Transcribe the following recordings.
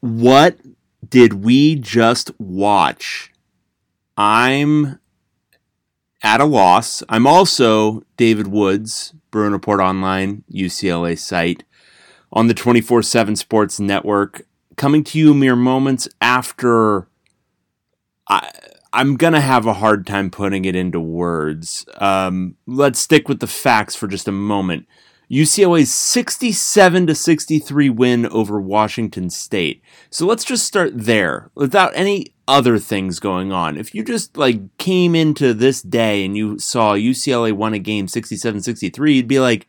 What did we just watch? I'm at a loss. I'm also David Woods, Bruin Report Online, UCLA site, on the 24 7 Sports Network, coming to you mere moments after. I, I'm going to have a hard time putting it into words. Um, let's stick with the facts for just a moment. UCLA's 67 to 63 win over Washington State. So let's just start there without any other things going on. If you just like came into this day and you saw UCLA won a game 67-63, you'd be like,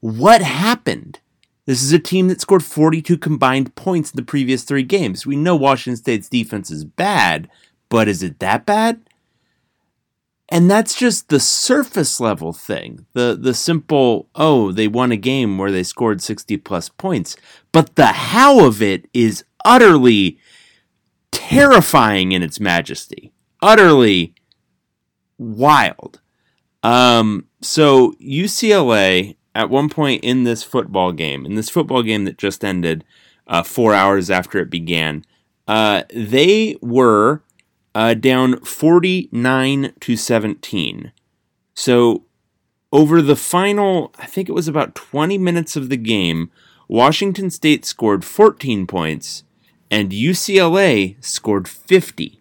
"What happened?" This is a team that scored 42 combined points in the previous 3 games. We know Washington State's defense is bad, but is it that bad? And that's just the surface level thing. The the simple, oh, they won a game where they scored 60 plus points. But the how of it is utterly terrifying in its majesty. Utterly wild. Um, so UCLA at one point in this football game, in this football game that just ended uh, four hours after it began, uh, they were uh, down 49 to 17. So over the final, I think it was about 20 minutes of the game, Washington State scored 14 points and UCLA scored 50.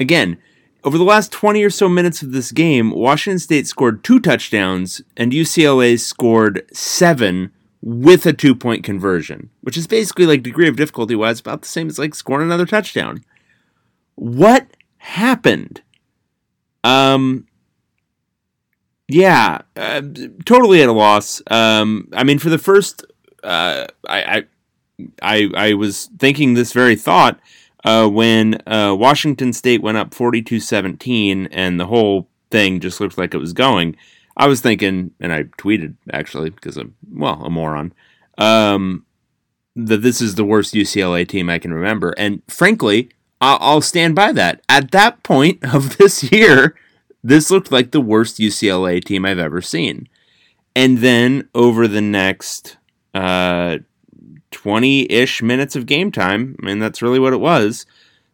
Again, over the last 20 or so minutes of this game, Washington State scored two touchdowns and UCLA scored seven with a two point conversion, which is basically like degree of difficulty wise about the same as like scoring another touchdown. What happened? Um, yeah, uh, totally at a loss. Um, I mean, for the first, uh, I, I, I, I was thinking this very thought uh, when uh, Washington State went up 42-17 and the whole thing just looked like it was going. I was thinking, and I tweeted actually because I'm well a moron, um, that this is the worst UCLA team I can remember, and frankly, I'll, stand by that. At that point of this year, this looked like the worst UCLA team I've ever seen, and then over the next uh, 20-ish minutes of game time, I mean that's really what it was.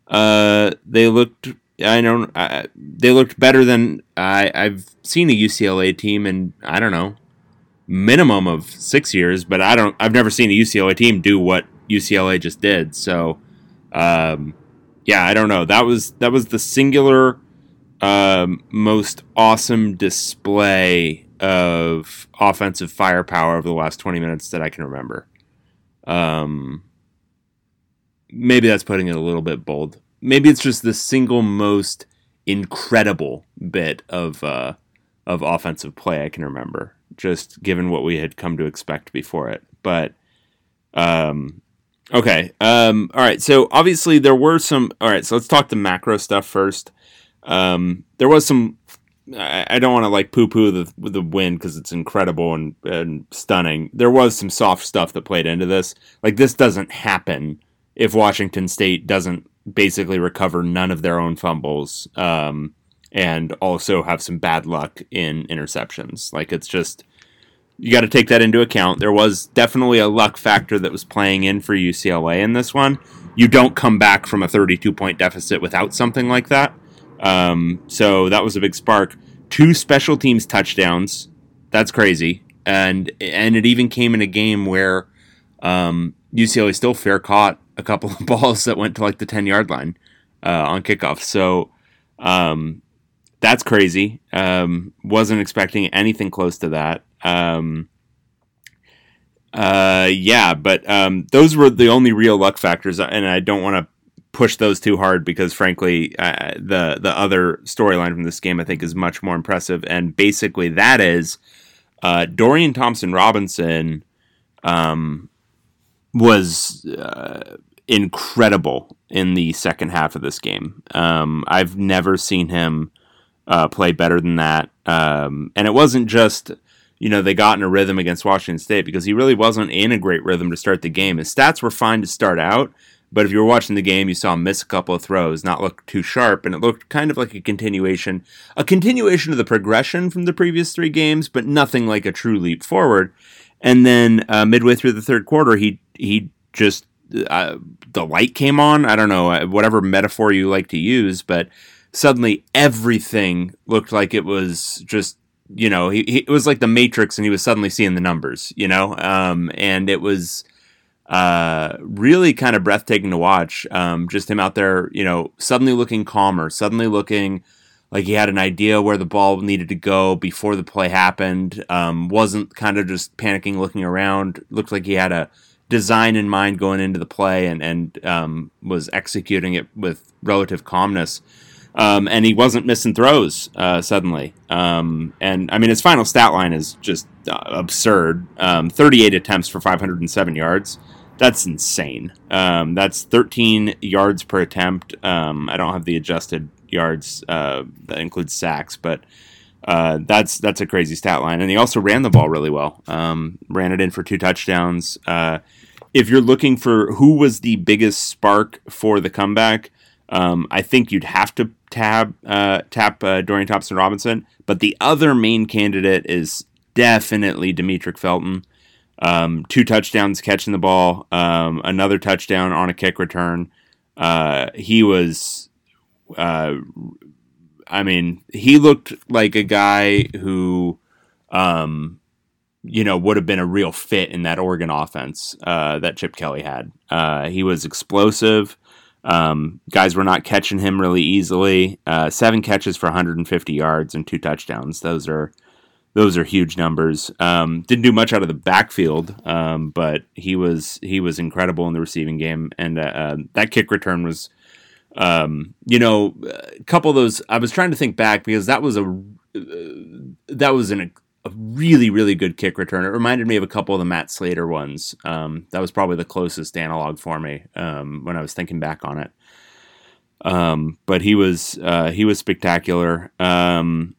Uh, they looked I don't. I, they looked better than I, I've seen a UCLA team in I don't know minimum of six years, but I don't. I've never seen a UCLA team do what UCLA just did. So, um, yeah, I don't know. That was that was the singular um, most awesome display of offensive firepower over the last twenty minutes that I can remember. Um, maybe that's putting it a little bit bold maybe it's just the single most incredible bit of uh, of offensive play I can remember, just given what we had come to expect before it. But um, okay, um, all right. So obviously there were some. All right, so let's talk the macro stuff first. Um, there was some. I, I don't want to like poo poo the the win because it's incredible and, and stunning. There was some soft stuff that played into this. Like this doesn't happen if Washington State doesn't basically recover none of their own fumbles um, and also have some bad luck in interceptions. Like it's just you got to take that into account. There was definitely a luck factor that was playing in for UCLA in this one. You don't come back from a 32 point deficit without something like that. Um, so that was a big spark. Two special teams touchdowns. That's crazy. And and it even came in a game where um, UCLA still fair caught a couple of balls that went to like the 10 yard line uh, on kickoff. So um, that's crazy. Um, wasn't expecting anything close to that. Um, uh, yeah, but um, those were the only real luck factors, and I don't want to push those too hard because, frankly, uh, the the other storyline from this game I think is much more impressive, and basically that is uh, Dorian Thompson Robinson um, was uh, incredible in the second half of this game. Um, I've never seen him uh, play better than that. Um, and it wasn't just, you know, they got in a rhythm against Washington State because he really wasn't in a great rhythm to start the game. His stats were fine to start out, but if you were watching the game, you saw him miss a couple of throws, not look too sharp, and it looked kind of like a continuation, a continuation of the progression from the previous three games, but nothing like a true leap forward. And then uh, midway through the third quarter, he he just uh, the light came on. I don't know whatever metaphor you like to use, but suddenly everything looked like it was just you know he, he, it was like the Matrix, and he was suddenly seeing the numbers. You know, um, and it was uh, really kind of breathtaking to watch. Um, just him out there, you know, suddenly looking calmer, suddenly looking like he had an idea where the ball needed to go before the play happened. Um, wasn't kind of just panicking, looking around. Looked like he had a design in mind going into the play and and um, was executing it with relative calmness. Um, and he wasn't missing throws uh, suddenly. Um, and I mean, his final stat line is just uh, absurd. Um, 38 attempts for 507 yards. That's insane. Um, that's 13 yards per attempt. Um, I don't have the adjusted yards uh, that includes sacks, but uh, that's that's a crazy stat line. And he also ran the ball really well. Um, ran it in for two touchdowns. Uh, if you're looking for who was the biggest spark for the comeback, um, I think you'd have to tab uh, tap uh, Dorian Thompson Robinson. But the other main candidate is definitely Demetric Felton. Um, two touchdowns catching the ball, um, another touchdown on a kick return. Uh, he was uh, I mean, he looked like a guy who, um, you know, would have been a real fit in that Oregon offense uh, that Chip Kelly had. Uh, he was explosive. Um, guys were not catching him really easily. Uh, seven catches for 150 yards and two touchdowns. Those are those are huge numbers. Um, didn't do much out of the backfield, um, but he was he was incredible in the receiving game, and uh, uh, that kick return was um, you know, a couple of those. I was trying to think back because that was a uh, that was an, a really really good kick return. It reminded me of a couple of the Matt Slater ones. Um, that was probably the closest analog for me um, when I was thinking back on it. Um, but he was uh, he was spectacular. Um,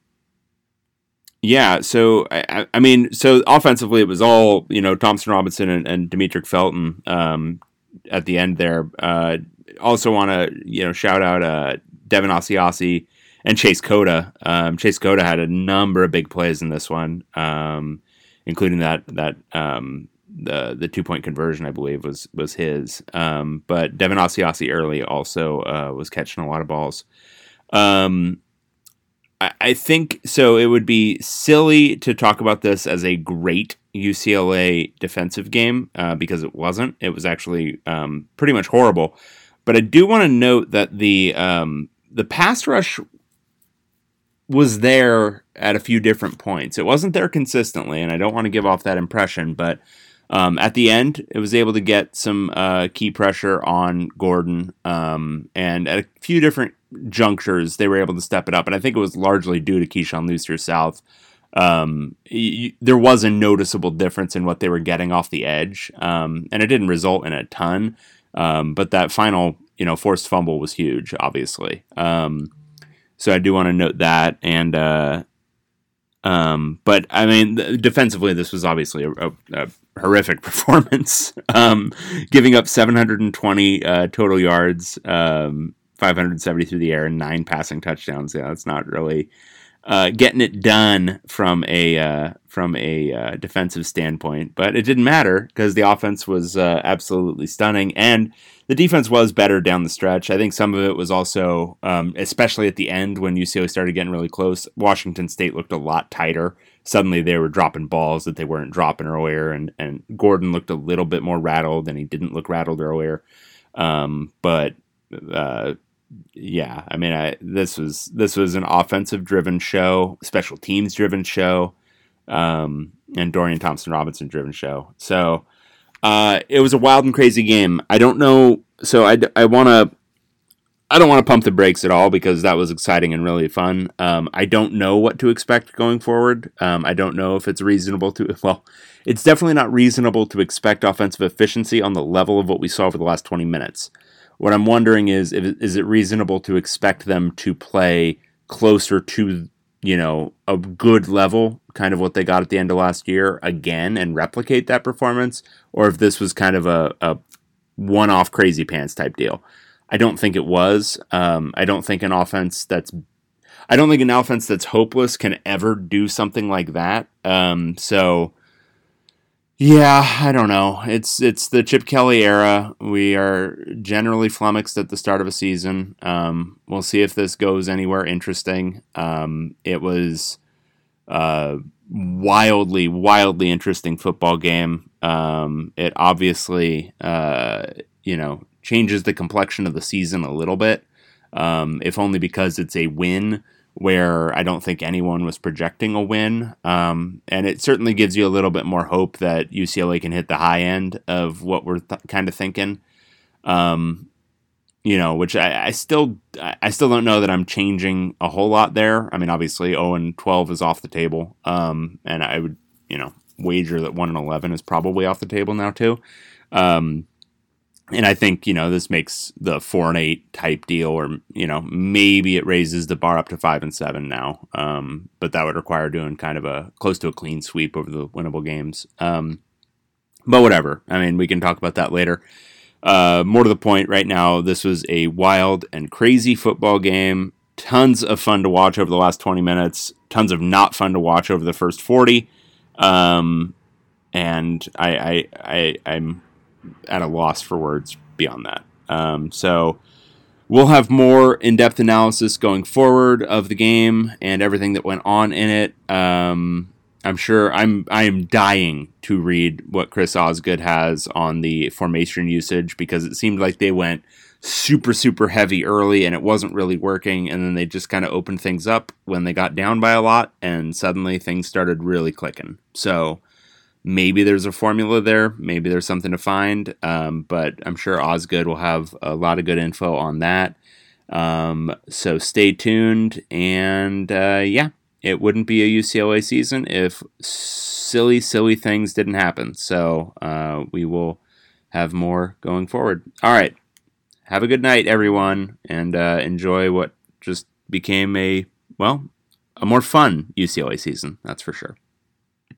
yeah, so I, I, mean, so offensively, it was all you know Thompson Robinson and, and Demetric Felton um, at the end there. Uh, also want to you know shout out uh, Devin Asiasi and Chase Cota. Um, Chase Cota had a number of big plays in this one, um, including that that um, the the two point conversion I believe was was his. Um, but Devin Asiasi early also uh, was catching a lot of balls. Um, I, I think so. It would be silly to talk about this as a great UCLA defensive game uh, because it wasn't. It was actually um, pretty much horrible. But I do want to note that the the pass rush was there at a few different points. It wasn't there consistently, and I don't want to give off that impression. But um, at the end, it was able to get some uh, key pressure on Gordon, um, and at a few different junctures, they were able to step it up. And I think it was largely due to Keyshawn Lucier South. Um, y- there was a noticeable difference in what they were getting off the edge, um, and it didn't result in a ton. Um, but that final, you know, forced fumble was huge, obviously. So I do want to note that. And, uh, um, but I mean, defensively, this was obviously a, a, a horrific performance. Um, giving up 720 uh, total yards, um, 570 through the air, and nine passing touchdowns. Yeah, that's not really uh, getting it done from a uh, from a uh, defensive standpoint, but it didn't matter because the offense was uh, absolutely stunning and the defense was better down the stretch. I think some of it was also, um, especially at the end when UCLA started getting really close. Washington State looked a lot tighter. Suddenly they were dropping balls that they weren't dropping earlier, and and Gordon looked a little bit more rattled, and he didn't look rattled earlier. Um, but uh, yeah, I mean, I, this was this was an offensive driven show, special teams driven show, um, and Dorian Thompson Robinson driven show. So uh, it was a wild and crazy game. I don't know. So I, I want to. I don't want to pump the brakes at all because that was exciting and really fun. Um, I don't know what to expect going forward. Um, I don't know if it's reasonable to. Well, it's definitely not reasonable to expect offensive efficiency on the level of what we saw for the last 20 minutes. What I'm wondering is, is it reasonable to expect them to play closer to, you know, a good level, kind of what they got at the end of last year again and replicate that performance? Or if this was kind of a, a one off crazy pants type deal. I don't think it was. Um, I don't think an offense that's I don't think an offense that's hopeless can ever do something like that. Um, so Yeah, I don't know. It's it's the Chip Kelly era. We are generally flummoxed at the start of a season. Um, we'll see if this goes anywhere interesting. Um, it was a wildly, wildly interesting football game. Um, it obviously, uh, you know, changes the complexion of the season a little bit, um, if only because it's a win where I don't think anyone was projecting a win. Um, and it certainly gives you a little bit more hope that UCLA can hit the high end of what we're th- kind of thinking. Um, you know, which I, I, still I still don't know that I'm changing a whole lot there. I mean, obviously, 0 and 12 is off the table, um, and I would you know wager that 1 and 11 is probably off the table now too. Um, and I think you know this makes the four and eight type deal, or you know maybe it raises the bar up to five and seven now. Um, but that would require doing kind of a close to a clean sweep over the winnable games. Um, but whatever. I mean, we can talk about that later. Uh, more to the point, right now, this was a wild and crazy football game. Tons of fun to watch over the last 20 minutes. Tons of not fun to watch over the first 40. Um, and I, I, I, I'm at a loss for words beyond that. Um, so we'll have more in-depth analysis going forward of the game and everything that went on in it. Um, I'm sure I'm I am dying to read what Chris Osgood has on the formation usage because it seemed like they went super super heavy early and it wasn't really working and then they just kind of opened things up when they got down by a lot and suddenly things started really clicking. So Maybe there's a formula there. Maybe there's something to find. Um, but I'm sure Osgood will have a lot of good info on that. Um, so stay tuned. And uh, yeah, it wouldn't be a UCLA season if silly, silly things didn't happen. So uh, we will have more going forward. All right. Have a good night, everyone, and uh, enjoy what just became a, well, a more fun UCLA season. That's for sure.